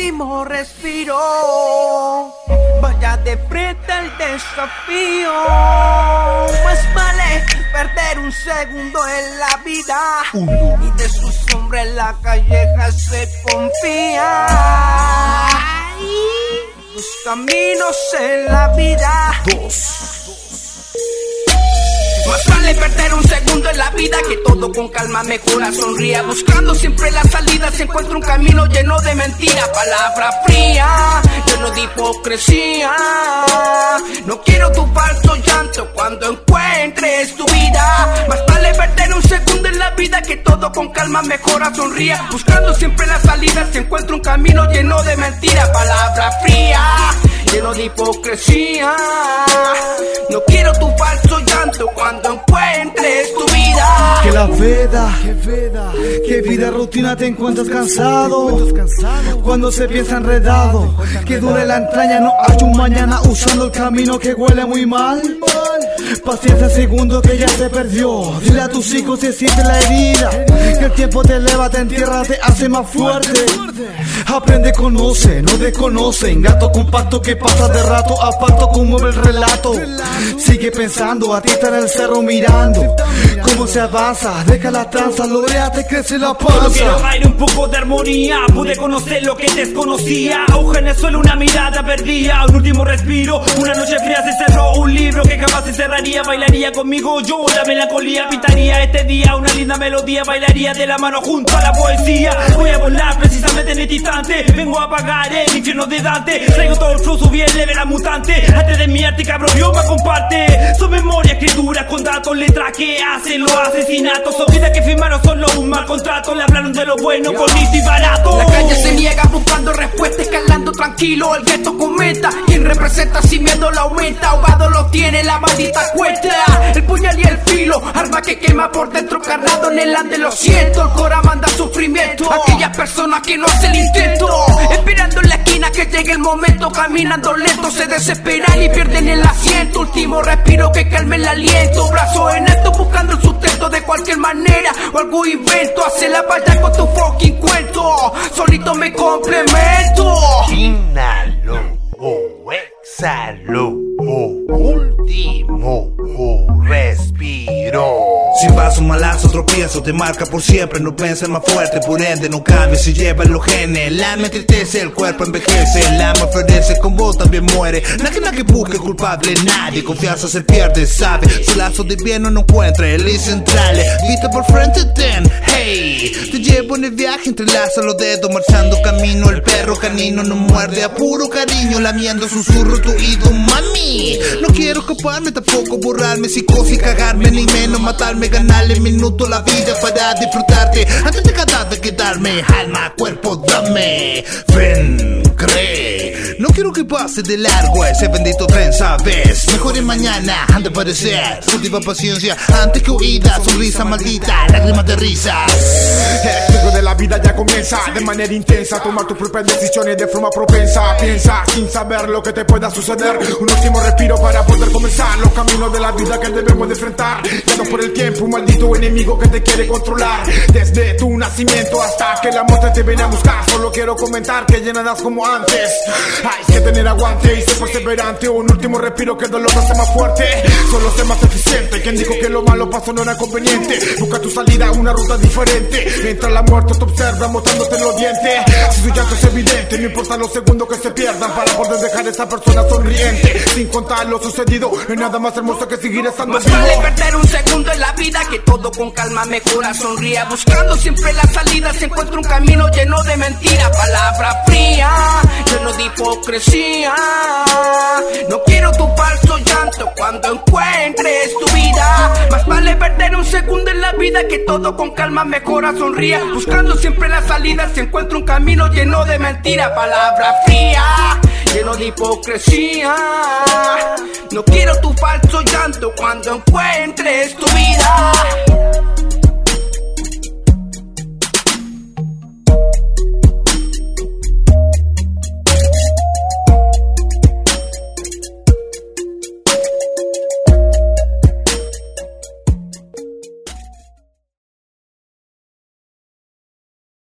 último respiro. Vaya de frente al desafío. Más vale perder un segundo en la vida. Y de su sombra en la calleja se confía. Los caminos en la vida. Más todo con calma mejora, sonría. Buscando siempre la salida, se encuentra un camino lleno de mentiras, palabra fría, lleno de hipocresía. No quiero tu falso llanto cuando encuentres tu vida. Más vale perder un segundo en la vida que todo con calma mejora, sonría. Buscando siempre la salida, se encuentra un camino lleno de mentiras, palabra fría, lleno de hipocresía. No quiero tu falso llanto cuando vida. Veda, que vida rutina te encuentras cansado. Cuando se piensa enredado, que dure la entraña, no hay un mañana usando el camino que huele muy mal. Paciencia segundo que ya se perdió. Dile a tus hijos si siente la herida. Que el tiempo te eleva, te entierra, te hace más fuerte. Aprende, conoce, no desconocen. Gato compacto que pasa de rato a pacto conmueve el relato. Sigue pensando, a ti está en el cerro mirando. Cómo se avanza, deja la tranza, te crece la Solo quiero panza. aire, un poco de armonía. Pude conocer lo que desconocía. Auge en el suelo, una mirada perdida. Un último respiro. Una noche fría se cerró. Un libro que jamás se Bailaría conmigo yo. La melancolía pintaría este día. Una linda melodía. Bailaría de la mano junto a la poesía. Voy a volar precisamente en este instante. Vengo a apagar el infierno de Dante. Traigo todo el flow, bien leve la mutante. Antes de mi arte, cabrón, yo me comparte. Son memoria, escritura con datos, letras que hacen los asesinatos. Son vidas que firmaron solo un mal contrato. Le hablaron de lo bueno, bonito y barato. La calle se niega buscando respuestas, escalando tranquilo. El gueto comenta. Quien representa si miedo la aumenta. Ahogado lo tiene la maldita cuenta. El puñal y el filo, arma que quema por dentro, cargado en el ande. Lo siento, el cora manda sufrimiento. Aquellas personas que no hacen el intento. Esperando en la esquina que llegue el momento. Caminando lento, se desesperan y pierden el asiento. Último respiro que calme el aliento. Brazo en alto buscando el sustento de cualquier manera. O algún invento. Hace la valla con tu fucking cuento. Solito me complemento. Inhalo o último respiro. Si vas un malazo, tropiezo, te marca por siempre. No pienses más fuerte, por ende no cambies si llevas los genes. La me entristece, el cuerpo envejece. El alma florece, con vos también muere. Nadie que busque culpable, nadie. Confianza se pierde, sabe. Su lazo de bien no encuentra, el y central. Vista por frente, ten, hey. Te llevo en el viaje, entrelaza los dedos, marchando camino. El perro canino no muerde a puro cariño, lamiendo susurro tu oído, mami. No quiero escaparme, tampoco borrarme, psicosis, cagarme, ni menos matarme, ganarle minuto la vida para disfrutarte. Antes de cada de quedarme, alma, cuerpo, dame. Ven, No quiero que pase de largo ese bendito tren, sabes. Mejor en mañana, antes de parecer. Última paciencia, antes que huida, sonrisa maldita, lágrimas de risas. El juego de la vida ya comienza de manera intensa. Tomar tus propias decisiones de forma propensa. Piensa sin saber lo que te pueda suceder. Un último respiro para poder comenzar los caminos de la vida que debemos de enfrentar. Guiados por el tiempo, un maldito enemigo que te quiere controlar. Desde tu nacimiento hasta que la muerte te viene a buscar. Solo quiero comentar que ya nadas como antes. Hay que tener aguante y ser perseverante. Un último respiro que el dolor hace más fuerte. Solo ser más eficiente. Quien dijo que lo malo pasó no era conveniente. Busca tu salida, una ruta diferente. Mientras la muerte te observa mostrándote los dientes. Si tu llanto es evidente, no importa los segundos que se pierdan para poder dejar a esa persona sonriente. Sin contar lo sucedido, hay nada más hermoso que seguir estando Más vivo. vale perder un segundo en la vida que todo con calma mejora, sonría. Buscando siempre la salida, se encuentra un camino lleno de mentiras, palabra fría, lleno de hipocresía. No quiero tu falso llanto cuando encuentres tu vida. Más vale perder un segundo en la vida que todo con calma mejora, sonría. Buscando siempre la salida, se encuentra un camino lleno de mentiras, palabra fría, lleno de hipocresía. No quiero tu falso llanto cuando encuentres tu vida.